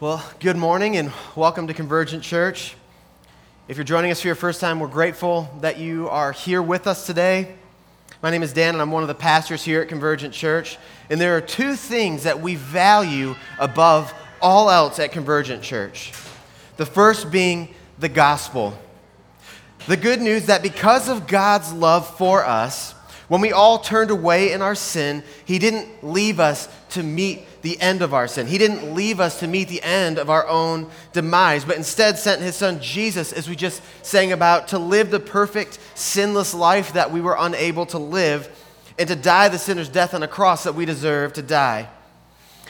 Well, good morning and welcome to Convergent Church. If you're joining us for your first time, we're grateful that you are here with us today. My name is Dan, and I'm one of the pastors here at Convergent Church. And there are two things that we value above all else at Convergent Church. The first being the gospel. The good news that because of God's love for us, when we all turned away in our sin, He didn't leave us to meet the end of our sin. He didn't leave us to meet the end of our own demise, but instead sent his son Jesus, as we just sang about, to live the perfect, sinless life that we were unable to live and to die the sinner's death on a cross that we deserve to die.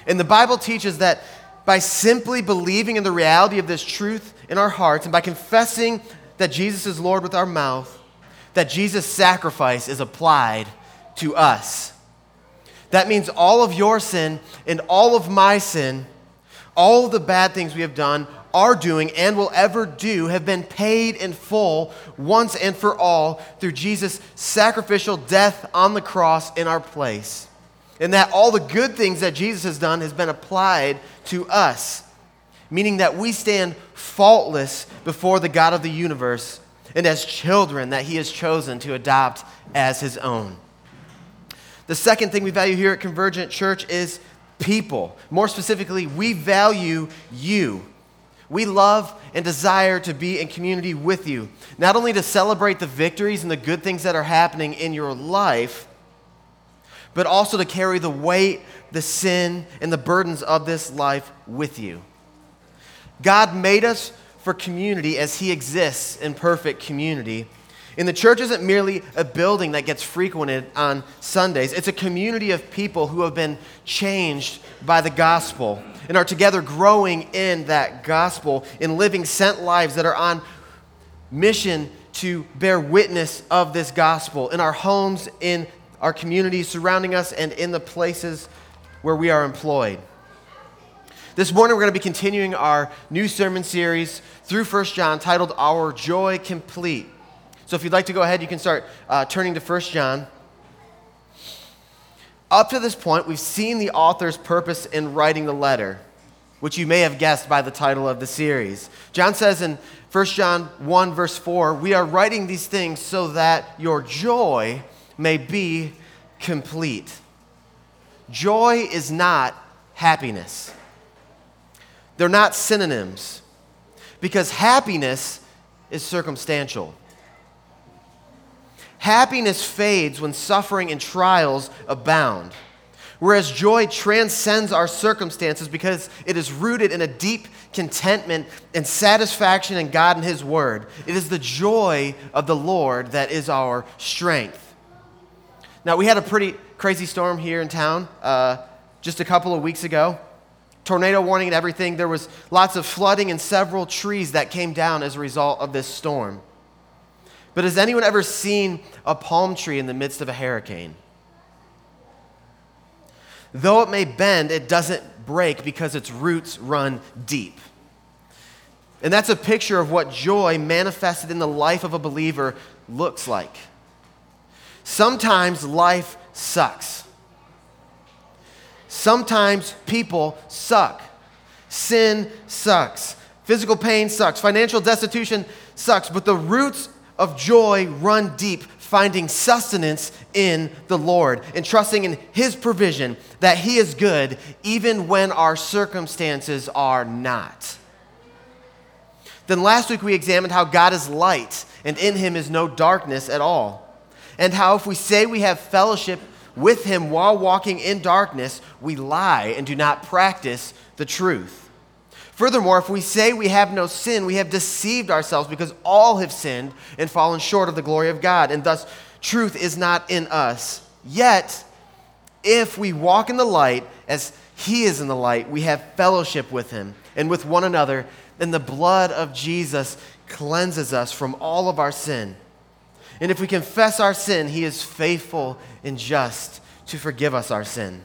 And the Bible teaches that by simply believing in the reality of this truth in our hearts and by confessing that Jesus is Lord with our mouth, that Jesus' sacrifice is applied to us. That means all of your sin and all of my sin, all of the bad things we have done, are doing, and will ever do have been paid in full once and for all through Jesus' sacrificial death on the cross in our place. And that all the good things that Jesus has done has been applied to us, meaning that we stand faultless before the God of the universe and as children that he has chosen to adopt as his own. The second thing we value here at Convergent Church is people. More specifically, we value you. We love and desire to be in community with you, not only to celebrate the victories and the good things that are happening in your life, but also to carry the weight, the sin, and the burdens of this life with you. God made us for community as He exists in perfect community. And the church isn't merely a building that gets frequented on Sundays. It's a community of people who have been changed by the gospel and are together growing in that gospel and living sent lives that are on mission to bear witness of this gospel in our homes, in our communities surrounding us, and in the places where we are employed. This morning, we're going to be continuing our new sermon series through 1 John titled Our Joy Complete. So if you'd like to go ahead, you can start uh, turning to 1 John. Up to this point, we've seen the author's purpose in writing the letter, which you may have guessed by the title of the series. John says in 1 John 1, verse 4, We are writing these things so that your joy may be complete. Joy is not happiness, they're not synonyms, because happiness is circumstantial. Happiness fades when suffering and trials abound, whereas joy transcends our circumstances because it is rooted in a deep contentment and satisfaction in God and His Word. It is the joy of the Lord that is our strength. Now, we had a pretty crazy storm here in town uh, just a couple of weeks ago. Tornado warning and everything. There was lots of flooding and several trees that came down as a result of this storm. But has anyone ever seen a palm tree in the midst of a hurricane? Though it may bend, it doesn't break because its roots run deep. And that's a picture of what joy manifested in the life of a believer looks like. Sometimes life sucks. Sometimes people suck. Sin sucks. Physical pain sucks. Financial destitution sucks. But the roots of joy run deep, finding sustenance in the Lord and trusting in His provision that He is good even when our circumstances are not. Then last week we examined how God is light and in Him is no darkness at all. And how if we say we have fellowship with Him while walking in darkness, we lie and do not practice the truth. Furthermore, if we say we have no sin, we have deceived ourselves because all have sinned and fallen short of the glory of God, and thus truth is not in us. Yet, if we walk in the light as He is in the light, we have fellowship with Him and with one another, and the blood of Jesus cleanses us from all of our sin. And if we confess our sin, He is faithful and just to forgive us our sin.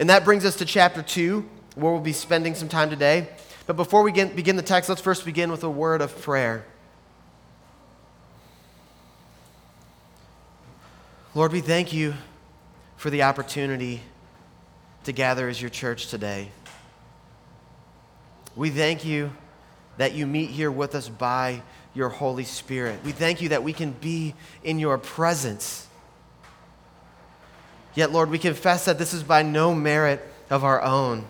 And that brings us to chapter 2 where we'll be spending some time today. But before we begin the text, let's first begin with a word of prayer. Lord, we thank you for the opportunity to gather as your church today. We thank you that you meet here with us by your Holy Spirit. We thank you that we can be in your presence. Yet, Lord, we confess that this is by no merit of our own.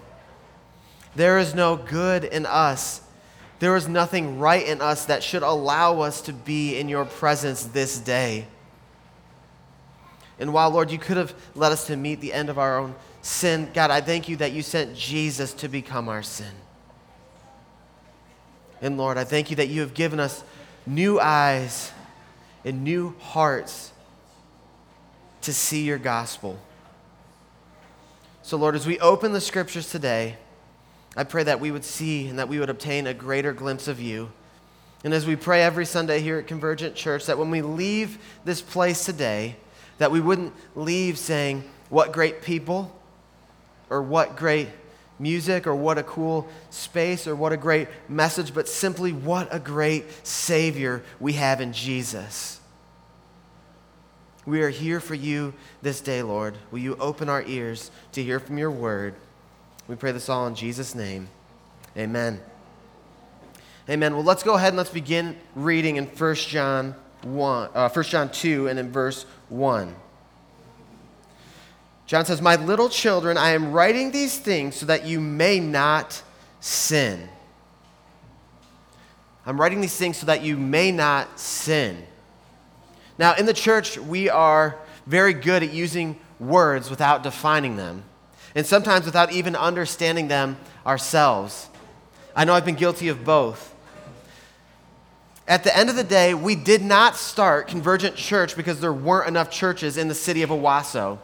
There is no good in us. There is nothing right in us that should allow us to be in your presence this day. And while, Lord, you could have led us to meet the end of our own sin, God, I thank you that you sent Jesus to become our sin. And Lord, I thank you that you have given us new eyes and new hearts to see your gospel. So, Lord, as we open the scriptures today, I pray that we would see and that we would obtain a greater glimpse of you. And as we pray every Sunday here at Convergent Church, that when we leave this place today, that we wouldn't leave saying, What great people, or what great music, or what a cool space, or what a great message, but simply what a great Savior we have in Jesus. We are here for you this day, Lord. Will you open our ears to hear from your word? We pray this all in Jesus' name. Amen. Amen. Well, let's go ahead and let's begin reading in 1 John 1, uh, 1 John 2 and in verse 1. John says, My little children, I am writing these things so that you may not sin. I'm writing these things so that you may not sin. Now, in the church, we are very good at using words without defining them, and sometimes without even understanding them ourselves. I know I've been guilty of both. At the end of the day, we did not start Convergent Church because there weren't enough churches in the city of Owasso.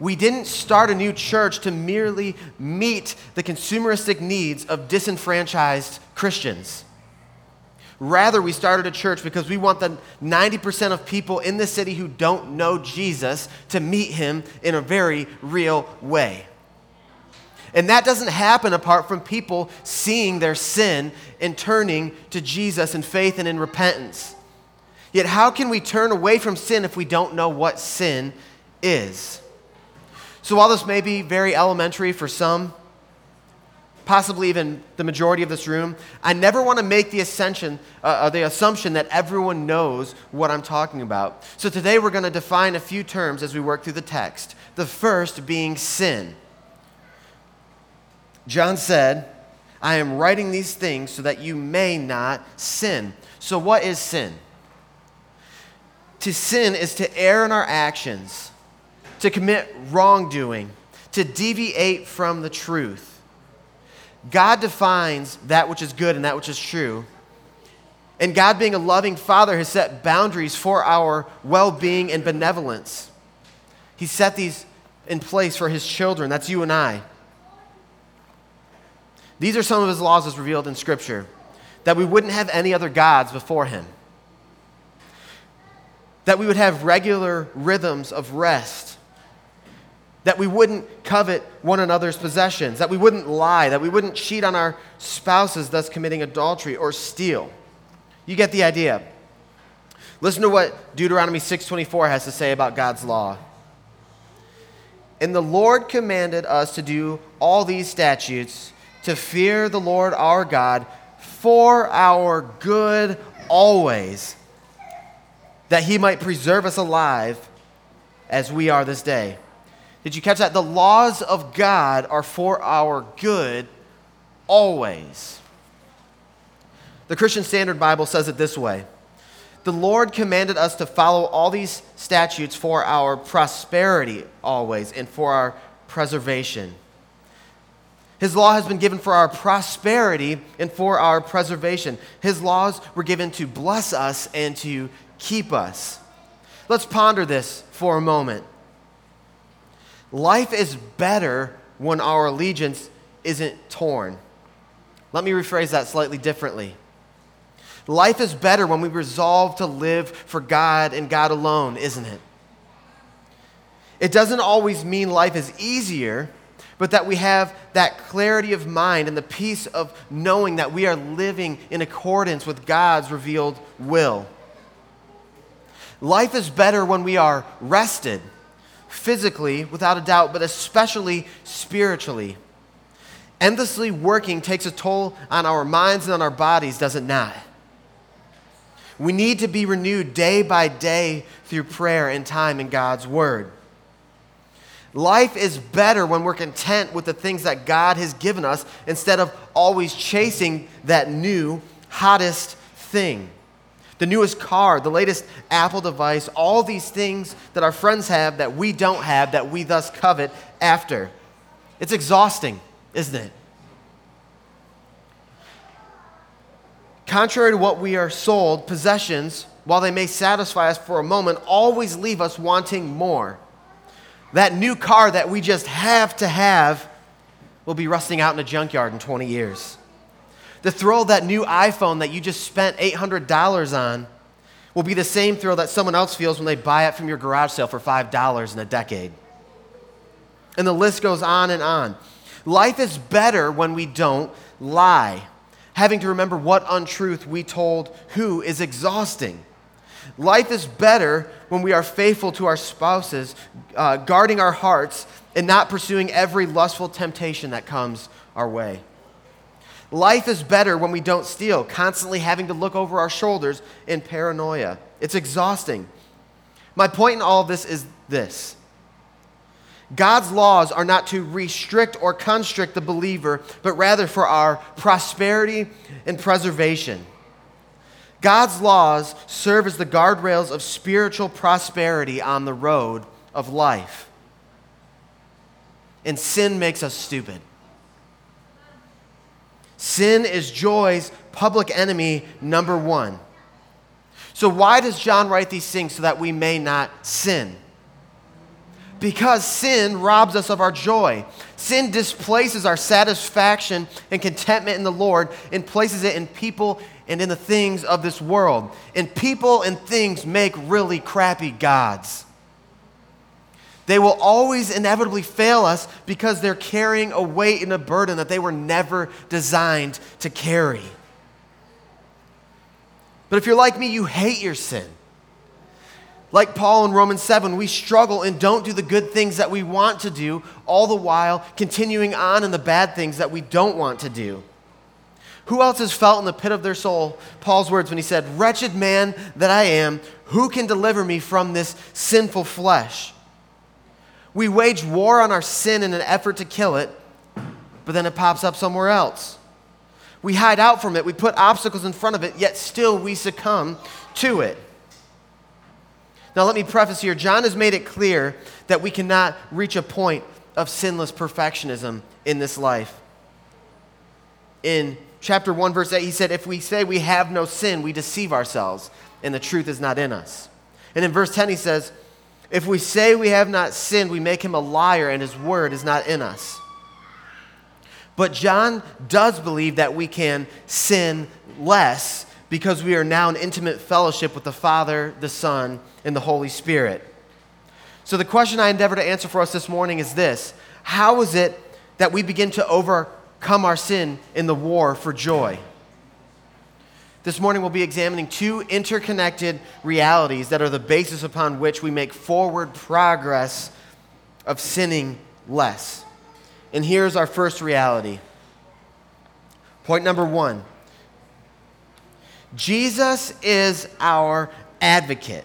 We didn't start a new church to merely meet the consumeristic needs of disenfranchised Christians. Rather, we started a church because we want the 90% of people in the city who don't know Jesus to meet him in a very real way. And that doesn't happen apart from people seeing their sin and turning to Jesus in faith and in repentance. Yet, how can we turn away from sin if we don't know what sin is? So, while this may be very elementary for some, possibly even the majority of this room, I never want to make the, ascension, uh, uh, the assumption that everyone knows what I'm talking about. So, today we're going to define a few terms as we work through the text. The first being sin. John said, I am writing these things so that you may not sin. So, what is sin? To sin is to err in our actions, to commit wrongdoing, to deviate from the truth. God defines that which is good and that which is true. And God, being a loving Father, has set boundaries for our well being and benevolence. He set these in place for His children. That's you and I. These are some of his laws as revealed in Scripture that we wouldn't have any other gods before him, that we would have regular rhythms of rest, that we wouldn't covet one another's possessions, that we wouldn't lie, that we wouldn't cheat on our spouses, thus committing adultery or steal. You get the idea. Listen to what Deuteronomy 6:24 has to say about God's law. And the Lord commanded us to do all these statutes to fear the Lord our God for our good always, that he might preserve us alive as we are this day. Did you catch that? The laws of God are for our good always. The Christian Standard Bible says it this way The Lord commanded us to follow all these statutes for our prosperity always and for our preservation. His law has been given for our prosperity and for our preservation. His laws were given to bless us and to keep us. Let's ponder this for a moment. Life is better when our allegiance isn't torn. Let me rephrase that slightly differently. Life is better when we resolve to live for God and God alone, isn't it? It doesn't always mean life is easier but that we have that clarity of mind and the peace of knowing that we are living in accordance with God's revealed will. Life is better when we are rested, physically, without a doubt, but especially spiritually. Endlessly working takes a toll on our minds and on our bodies, does it not? We need to be renewed day by day through prayer and time in God's Word. Life is better when we're content with the things that God has given us instead of always chasing that new, hottest thing. The newest car, the latest Apple device, all these things that our friends have that we don't have, that we thus covet after. It's exhausting, isn't it? Contrary to what we are sold, possessions, while they may satisfy us for a moment, always leave us wanting more. That new car that we just have to have will be rusting out in a junkyard in 20 years. The thrill of that new iPhone that you just spent $800 on will be the same thrill that someone else feels when they buy it from your garage sale for $5 in a decade. And the list goes on and on. Life is better when we don't lie having to remember what untruth we told who is exhausting. Life is better when we are faithful to our spouses, uh, guarding our hearts, and not pursuing every lustful temptation that comes our way. Life is better when we don't steal, constantly having to look over our shoulders in paranoia. It's exhausting. My point in all this is this God's laws are not to restrict or constrict the believer, but rather for our prosperity and preservation. God's laws serve as the guardrails of spiritual prosperity on the road of life. And sin makes us stupid. Sin is joy's public enemy number one. So, why does John write these things? So that we may not sin because sin robs us of our joy. Sin displaces our satisfaction and contentment in the Lord and places it in people and in the things of this world. And people and things make really crappy gods. They will always inevitably fail us because they're carrying a weight and a burden that they were never designed to carry. But if you're like me, you hate your sin. Like Paul in Romans 7, we struggle and don't do the good things that we want to do, all the while continuing on in the bad things that we don't want to do. Who else has felt in the pit of their soul Paul's words when he said, Wretched man that I am, who can deliver me from this sinful flesh? We wage war on our sin in an effort to kill it, but then it pops up somewhere else. We hide out from it, we put obstacles in front of it, yet still we succumb to it. Now, let me preface here John has made it clear that we cannot reach a point of sinless perfectionism in this life. In chapter 1, verse 8, he said, If we say we have no sin, we deceive ourselves, and the truth is not in us. And in verse 10, he says, If we say we have not sinned, we make him a liar, and his word is not in us. But John does believe that we can sin less because we are now in intimate fellowship with the Father, the Son, and the Holy Spirit. So, the question I endeavor to answer for us this morning is this How is it that we begin to overcome our sin in the war for joy? This morning, we'll be examining two interconnected realities that are the basis upon which we make forward progress of sinning less. And here's our first reality. Point number one Jesus is our advocate.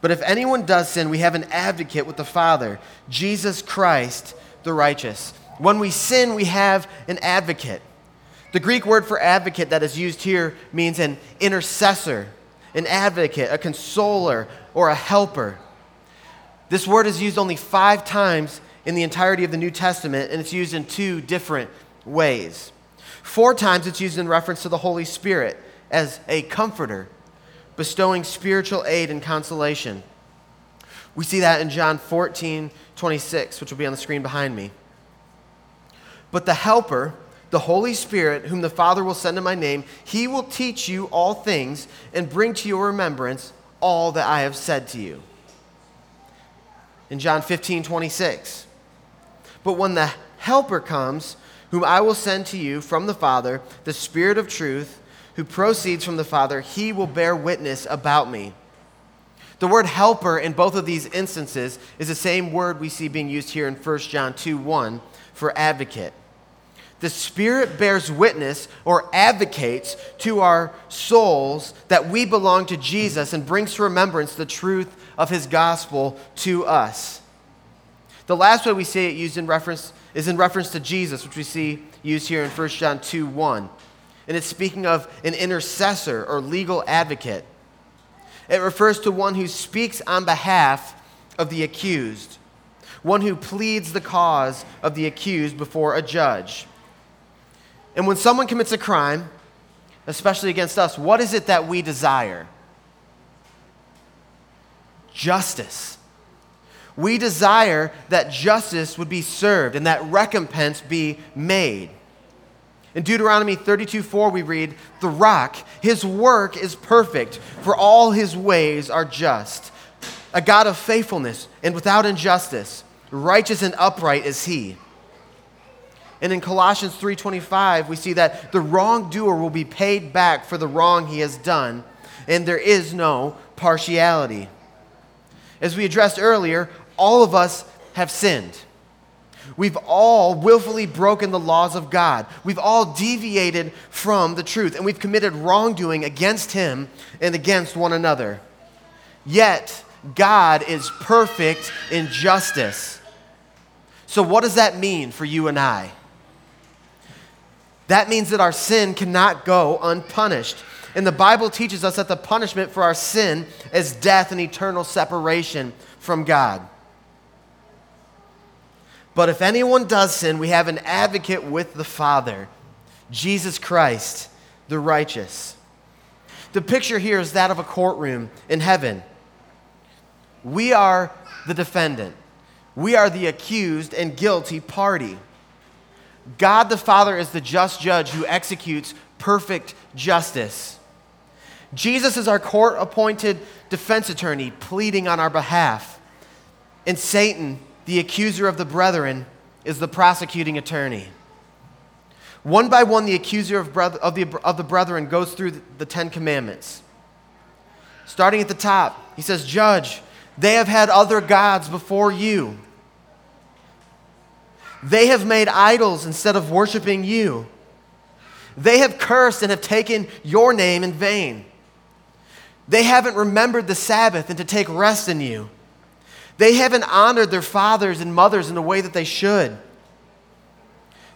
But if anyone does sin, we have an advocate with the Father, Jesus Christ, the righteous. When we sin, we have an advocate. The Greek word for advocate that is used here means an intercessor, an advocate, a consoler, or a helper. This word is used only five times in the entirety of the New Testament, and it's used in two different ways. Four times it's used in reference to the Holy Spirit as a comforter, bestowing spiritual aid and consolation. We see that in John 14, 26, which will be on the screen behind me. But the Helper, the Holy Spirit, whom the Father will send in my name, he will teach you all things and bring to your remembrance all that I have said to you. In John 15, 26. But when the Helper comes, whom I will send to you from the Father, the Spirit of truth, who proceeds from the Father, he will bear witness about me. The word helper in both of these instances is the same word we see being used here in 1 John 2 1 for advocate. The Spirit bears witness or advocates to our souls that we belong to Jesus and brings to remembrance the truth of his gospel to us. The last way we see it used in reference is in reference to Jesus, which we see used here in 1 John 2 1. And it's speaking of an intercessor or legal advocate. It refers to one who speaks on behalf of the accused, one who pleads the cause of the accused before a judge. And when someone commits a crime, especially against us, what is it that we desire? Justice. We desire that justice would be served and that recompense be made. In Deuteronomy 32 4, we read, The rock, his work is perfect, for all his ways are just. A God of faithfulness and without injustice, righteous and upright is he. And in Colossians 3:25, we see that the wrongdoer will be paid back for the wrong he has done, and there is no partiality. As we addressed earlier, all of us have sinned. We've all willfully broken the laws of God. We've all deviated from the truth, and we've committed wrongdoing against Him and against one another. Yet, God is perfect in justice. So, what does that mean for you and I? That means that our sin cannot go unpunished. And the Bible teaches us that the punishment for our sin is death and eternal separation from God. But if anyone does sin, we have an advocate with the Father, Jesus Christ, the righteous. The picture here is that of a courtroom in heaven. We are the defendant, we are the accused and guilty party. God the Father is the just judge who executes perfect justice. Jesus is our court appointed defense attorney pleading on our behalf. And Satan the accuser of the brethren is the prosecuting attorney. One by one, the accuser of, brother, of, the, of the brethren goes through the, the Ten Commandments. Starting at the top, he says, Judge, they have had other gods before you. They have made idols instead of worshiping you. They have cursed and have taken your name in vain. They haven't remembered the Sabbath and to take rest in you. They haven't honored their fathers and mothers in the way that they should.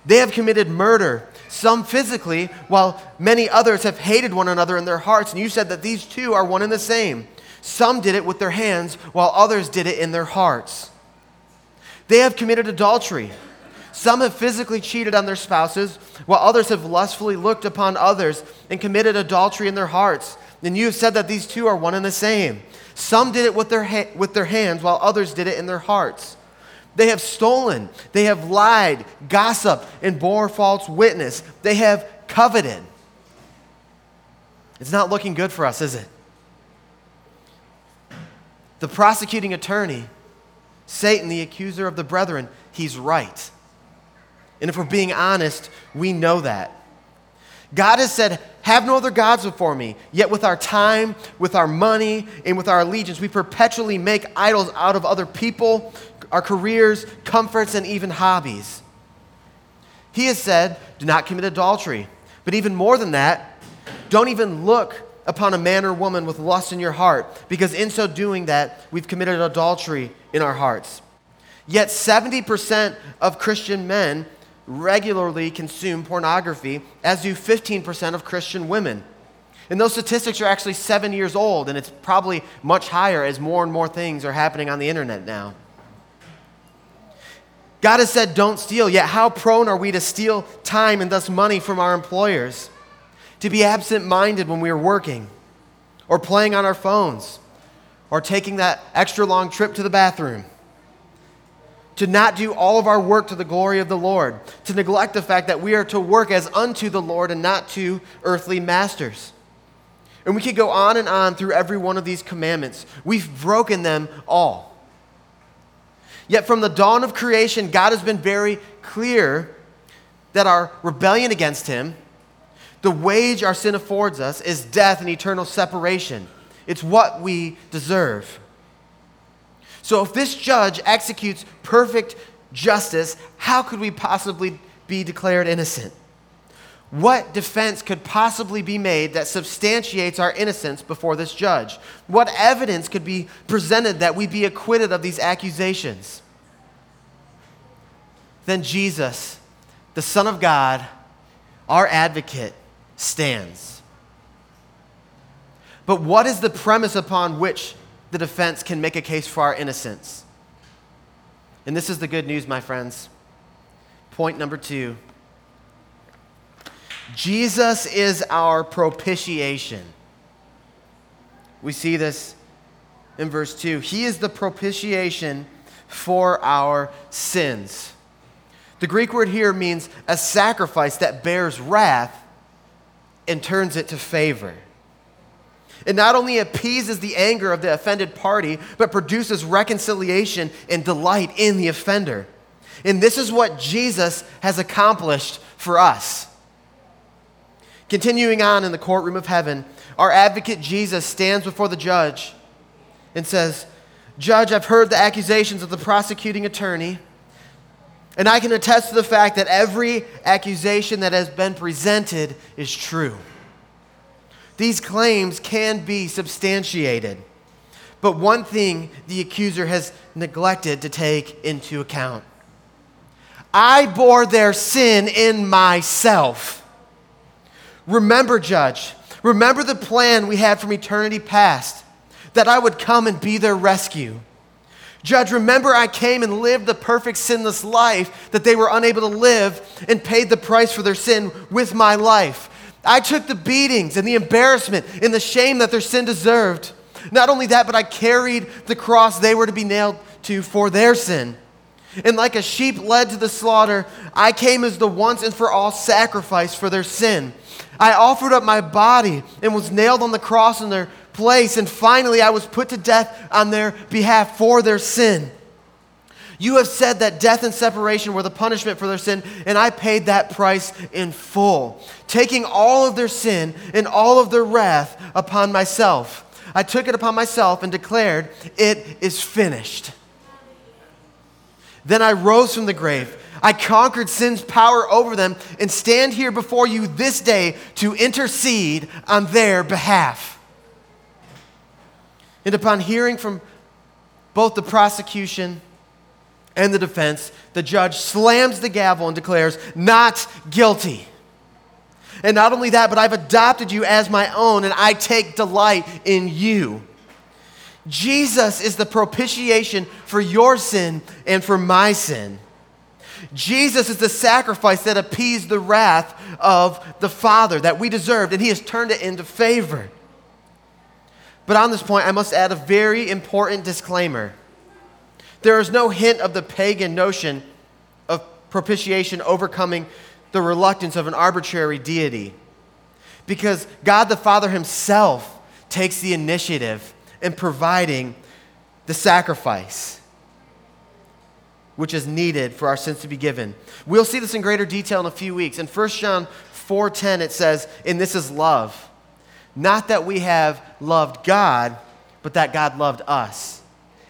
They have committed murder, some physically, while many others have hated one another in their hearts. And you said that these two are one and the same. Some did it with their hands, while others did it in their hearts. They have committed adultery. Some have physically cheated on their spouses, while others have lustfully looked upon others and committed adultery in their hearts. And you have said that these two are one and the same. Some did it with their, ha- with their hands, while others did it in their hearts. They have stolen, they have lied, gossiped, and bore false witness. They have coveted. It's not looking good for us, is it? The prosecuting attorney, Satan, the accuser of the brethren, he's right. And if we're being honest, we know that. God has said, Have no other gods before me. Yet with our time, with our money, and with our allegiance, we perpetually make idols out of other people, our careers, comforts, and even hobbies. He has said, Do not commit adultery. But even more than that, don't even look upon a man or woman with lust in your heart, because in so doing that, we've committed adultery in our hearts. Yet 70% of Christian men regularly consume pornography, as do 15% of Christian women. And those statistics are actually seven years old, and it's probably much higher as more and more things are happening on the internet now. God has said, don't steal, yet how prone are we to steal time and thus money from our employers? To be absent minded when we are working, or playing on our phones, or taking that extra long trip to the bathroom to not do all of our work to the glory of the Lord, to neglect the fact that we are to work as unto the Lord and not to earthly masters. And we could go on and on through every one of these commandments. We've broken them all. Yet from the dawn of creation, God has been very clear that our rebellion against Him, the wage our sin affords us, is death and eternal separation. It's what we deserve. So if this judge executes perfect justice, how could we possibly be declared innocent? What defense could possibly be made that substantiates our innocence before this judge? What evidence could be presented that we be acquitted of these accusations? Then Jesus, the Son of God, our advocate, stands. But what is the premise upon which the defense can make a case for our innocence? And this is the good news, my friends. Point number two Jesus is our propitiation. We see this in verse 2. He is the propitiation for our sins. The Greek word here means a sacrifice that bears wrath and turns it to favor. It not only appeases the anger of the offended party, but produces reconciliation and delight in the offender. And this is what Jesus has accomplished for us. Continuing on in the courtroom of heaven, our advocate Jesus stands before the judge and says, Judge, I've heard the accusations of the prosecuting attorney, and I can attest to the fact that every accusation that has been presented is true. These claims can be substantiated. But one thing the accuser has neglected to take into account I bore their sin in myself. Remember, Judge, remember the plan we had from eternity past that I would come and be their rescue. Judge, remember I came and lived the perfect sinless life that they were unable to live and paid the price for their sin with my life. I took the beatings and the embarrassment and the shame that their sin deserved. Not only that, but I carried the cross they were to be nailed to for their sin. And like a sheep led to the slaughter, I came as the once and for all sacrifice for their sin. I offered up my body and was nailed on the cross in their place. And finally, I was put to death on their behalf for their sin. You have said that death and separation were the punishment for their sin, and I paid that price in full, taking all of their sin and all of their wrath upon myself. I took it upon myself and declared, It is finished. Then I rose from the grave I conquered sin's power over them and stand here before you this day to intercede on their behalf. And upon hearing from both the prosecution and the defense, the judge slams the gavel and declares, Not guilty. And not only that, but I've adopted you as my own, and I take delight in you. Jesus is the propitiation for your sin and for my sin. Jesus is the sacrifice that appeased the wrath of the Father that we deserved, and He has turned it into favor. But on this point, I must add a very important disclaimer. There is no hint of the pagan notion of propitiation overcoming the reluctance of an arbitrary deity. Because God the Father Himself takes the initiative in providing the sacrifice which is needed for our sins to be given. We'll see this in greater detail in a few weeks. In 1 John 4:10 it says, "And this is love, not that we have loved God, but that God loved us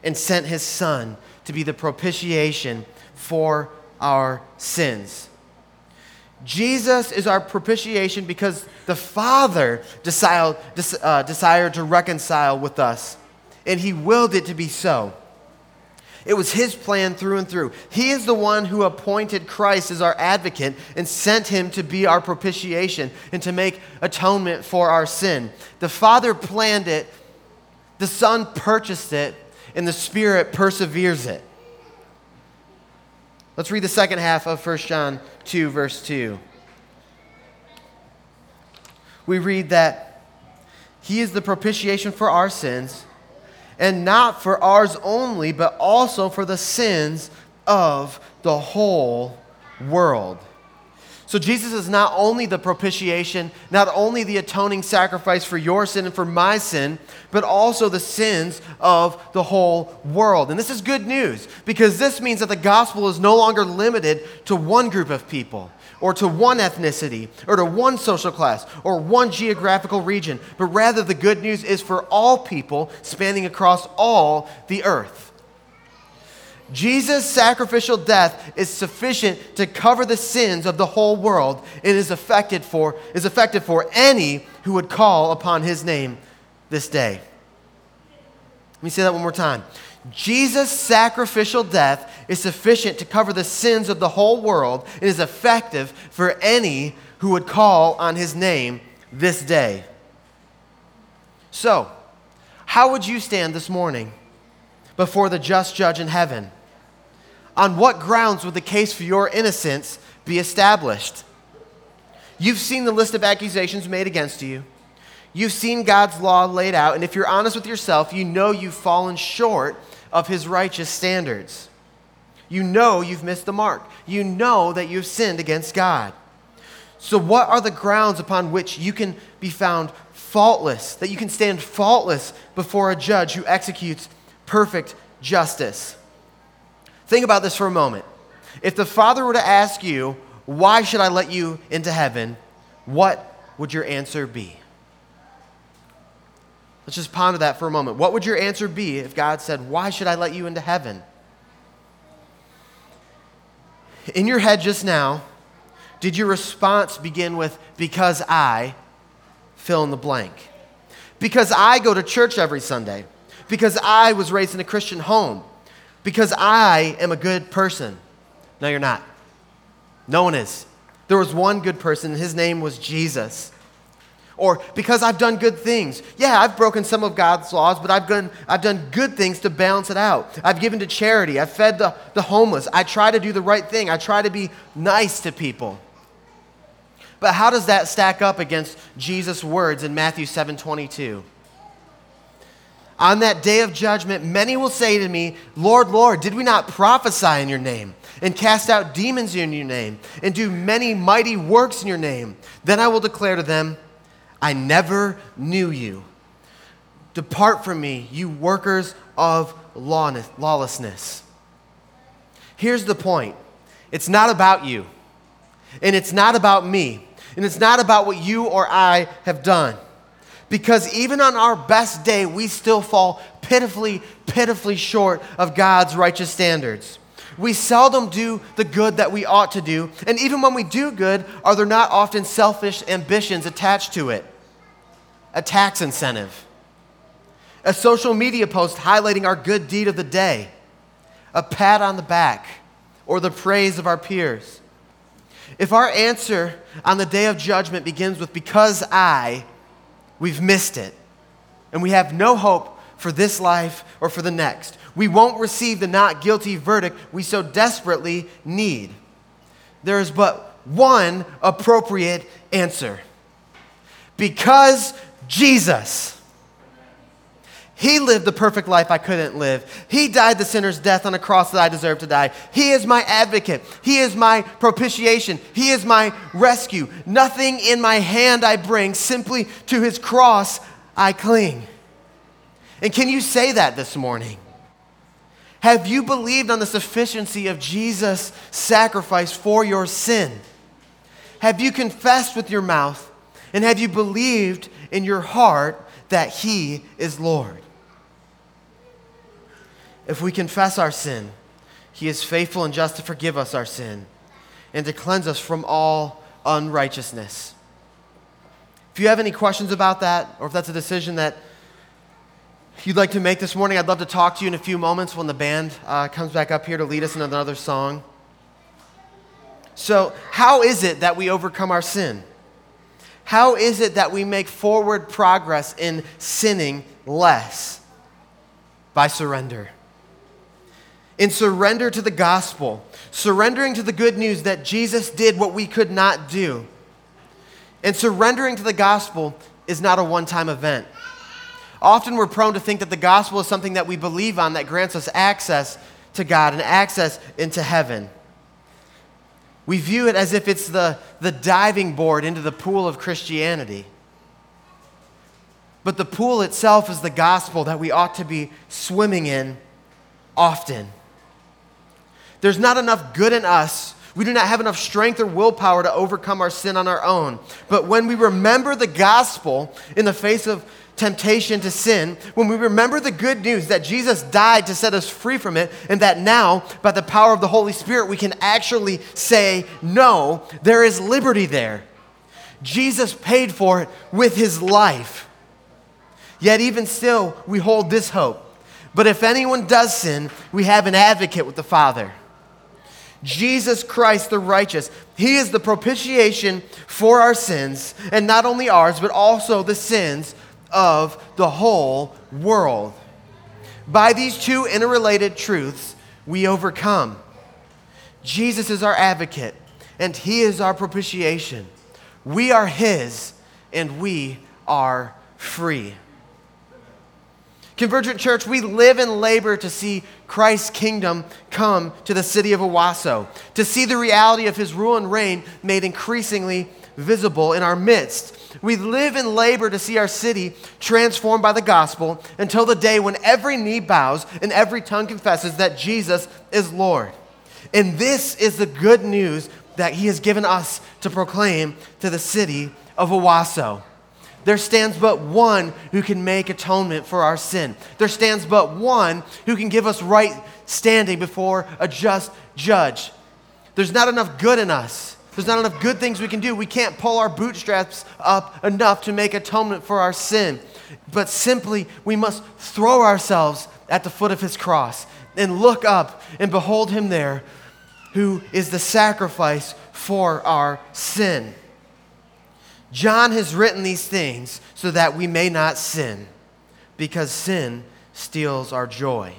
and sent his son to be the propitiation for our sins." Jesus is our propitiation because the Father desired, uh, desired to reconcile with us, and he willed it to be so. It was his plan through and through. He is the one who appointed Christ as our advocate and sent him to be our propitiation and to make atonement for our sin. The Father planned it, the Son purchased it, and the Spirit perseveres it. Let's read the second half of 1 John 2, verse 2. We read that he is the propitiation for our sins and not for ours only, but also for the sins of the whole world. So, Jesus is not only the propitiation, not only the atoning sacrifice for your sin and for my sin, but also the sins of the whole world. And this is good news because this means that the gospel is no longer limited to one group of people or to one ethnicity or to one social class or one geographical region, but rather the good news is for all people spanning across all the earth. Jesus' sacrificial death is sufficient to cover the sins of the whole world and is effective for, is effective for any who would call upon his name this day. Let me say that one more time. Jesus' sacrificial death is sufficient to cover the sins of the whole world and is effective for any who would call on his name this day. So, how would you stand this morning before the just judge in heaven? On what grounds would the case for your innocence be established? You've seen the list of accusations made against you. You've seen God's law laid out, and if you're honest with yourself, you know you've fallen short of his righteous standards. You know you've missed the mark. You know that you've sinned against God. So, what are the grounds upon which you can be found faultless, that you can stand faultless before a judge who executes perfect justice? Think about this for a moment. If the Father were to ask you, Why should I let you into heaven? what would your answer be? Let's just ponder that for a moment. What would your answer be if God said, Why should I let you into heaven? In your head just now, did your response begin with, Because I fill in the blank? Because I go to church every Sunday? Because I was raised in a Christian home? Because I am a good person. No, you're not. No one is. There was one good person, his name was Jesus. Or because I've done good things. Yeah, I've broken some of God's laws, but I've done, I've done good things to balance it out. I've given to charity. I've fed the, the homeless. I try to do the right thing. I try to be nice to people. But how does that stack up against Jesus' words in Matthew 7 22? On that day of judgment, many will say to me, Lord, Lord, did we not prophesy in your name, and cast out demons in your name, and do many mighty works in your name? Then I will declare to them, I never knew you. Depart from me, you workers of lawlessness. Here's the point it's not about you, and it's not about me, and it's not about what you or I have done. Because even on our best day, we still fall pitifully, pitifully short of God's righteous standards. We seldom do the good that we ought to do. And even when we do good, are there not often selfish ambitions attached to it? A tax incentive, a social media post highlighting our good deed of the day, a pat on the back, or the praise of our peers. If our answer on the day of judgment begins with, because I, we've missed it. And we have no hope for this life or for the next. We won't receive the not guilty verdict we so desperately need. There is but one appropriate answer because Jesus. He lived the perfect life I couldn't live. He died the sinner's death on a cross that I deserve to die. He is my advocate. He is my propitiation. He is my rescue. Nothing in my hand I bring, simply to his cross I cling. And can you say that this morning? Have you believed on the sufficiency of Jesus' sacrifice for your sin? Have you confessed with your mouth and have you believed in your heart that He is Lord? If we confess our sin, He is faithful and just to forgive us our sin and to cleanse us from all unrighteousness. If you have any questions about that, or if that's a decision that you'd like to make this morning, I'd love to talk to you in a few moments when the band uh, comes back up here to lead us in another song. So, how is it that we overcome our sin? How is it that we make forward progress in sinning less? By surrender in surrender to the gospel, surrendering to the good news that Jesus did what we could not do. And surrendering to the gospel is not a one time event. Often we're prone to think that the gospel is something that we believe on that grants us access to God and access into heaven. We view it as if it's the, the diving board into the pool of Christianity. But the pool itself is the gospel that we ought to be swimming in often. There's not enough good in us. We do not have enough strength or willpower to overcome our sin on our own. But when we remember the gospel in the face of temptation to sin, when we remember the good news that Jesus died to set us free from it, and that now, by the power of the Holy Spirit, we can actually say no, there is liberty there. Jesus paid for it with his life. Yet, even still, we hold this hope. But if anyone does sin, we have an advocate with the Father. Jesus Christ the righteous. He is the propitiation for our sins, and not only ours, but also the sins of the whole world. By these two interrelated truths, we overcome. Jesus is our advocate, and He is our propitiation. We are His, and we are free. Convergent Church, we live and labor to see Christ's kingdom come to the city of Owasso, to see the reality of his rule and reign made increasingly visible in our midst. We live and labor to see our city transformed by the gospel until the day when every knee bows and every tongue confesses that Jesus is Lord. And this is the good news that he has given us to proclaim to the city of Owasso. There stands but one who can make atonement for our sin. There stands but one who can give us right standing before a just judge. There's not enough good in us. There's not enough good things we can do. We can't pull our bootstraps up enough to make atonement for our sin. But simply, we must throw ourselves at the foot of his cross and look up and behold him there who is the sacrifice for our sin. John has written these things so that we may not sin, because sin steals our joy.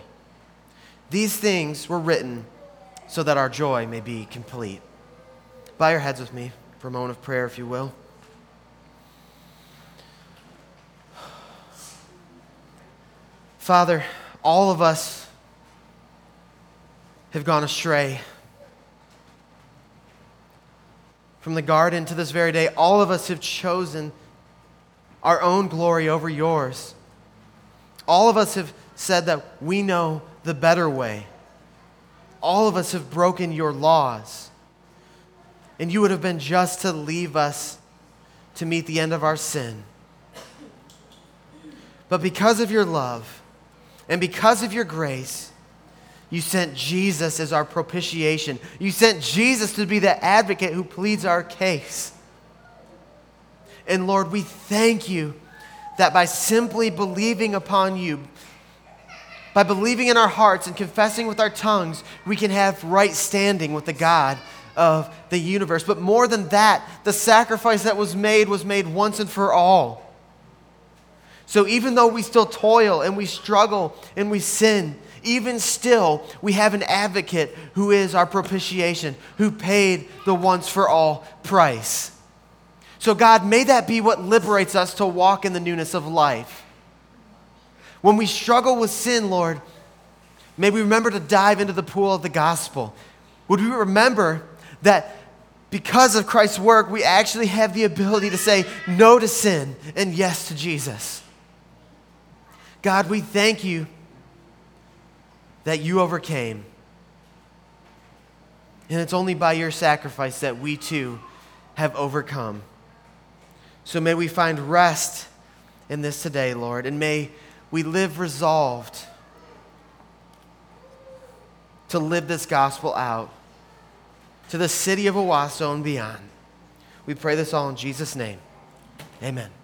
These things were written so that our joy may be complete. Bow your heads with me for a moment of prayer, if you will. Father, all of us have gone astray from the garden to this very day, all of us have chosen our own glory over yours. All of us have said that we know the better way. All of us have broken your laws. And you would have been just to leave us to meet the end of our sin. But because of your love and because of your grace, you sent Jesus as our propitiation. You sent Jesus to be the advocate who pleads our case. And Lord, we thank you that by simply believing upon you, by believing in our hearts and confessing with our tongues, we can have right standing with the God of the universe. But more than that, the sacrifice that was made was made once and for all. So even though we still toil and we struggle and we sin, even still, we have an advocate who is our propitiation, who paid the once for all price. So, God, may that be what liberates us to walk in the newness of life. When we struggle with sin, Lord, may we remember to dive into the pool of the gospel. Would we remember that because of Christ's work, we actually have the ability to say no to sin and yes to Jesus? God, we thank you that you overcame. And it's only by your sacrifice that we too have overcome. So may we find rest in this today, Lord, and may we live resolved to live this gospel out to the city of Owasso and beyond. We pray this all in Jesus' name. Amen.